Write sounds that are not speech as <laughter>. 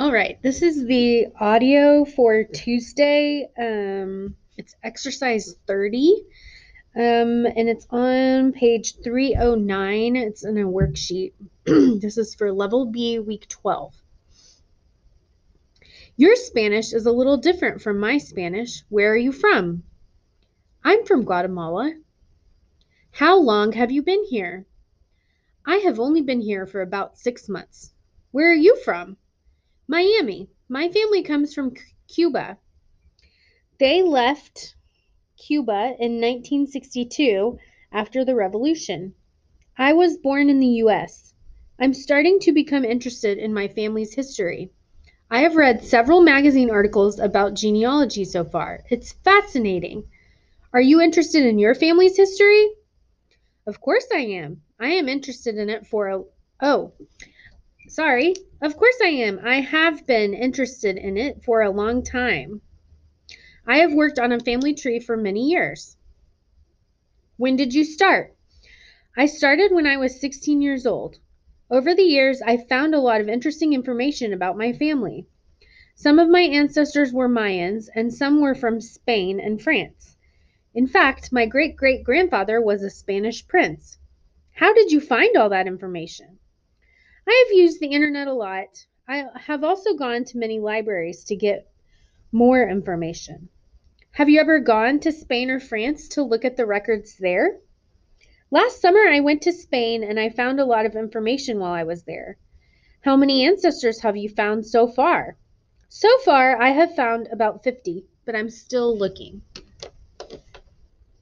All right, this is the audio for Tuesday. Um, it's exercise 30, um, and it's on page 309. It's in a worksheet. <clears throat> this is for level B, week 12. Your Spanish is a little different from my Spanish. Where are you from? I'm from Guatemala. How long have you been here? I have only been here for about six months. Where are you from? Miami. My family comes from Cuba. They left Cuba in 1962 after the revolution. I was born in the US. I'm starting to become interested in my family's history. I have read several magazine articles about genealogy so far. It's fascinating. Are you interested in your family's history? Of course I am. I am interested in it for a. Oh, Sorry. Of course I am. I have been interested in it for a long time. I have worked on a family tree for many years. When did you start? I started when I was 16 years old. Over the years, I found a lot of interesting information about my family. Some of my ancestors were Mayans, and some were from Spain and France. In fact, my great great grandfather was a Spanish prince. How did you find all that information? I have used the internet a lot. I have also gone to many libraries to get more information. Have you ever gone to Spain or France to look at the records there? Last summer, I went to Spain and I found a lot of information while I was there. How many ancestors have you found so far? So far, I have found about 50, but I'm still looking.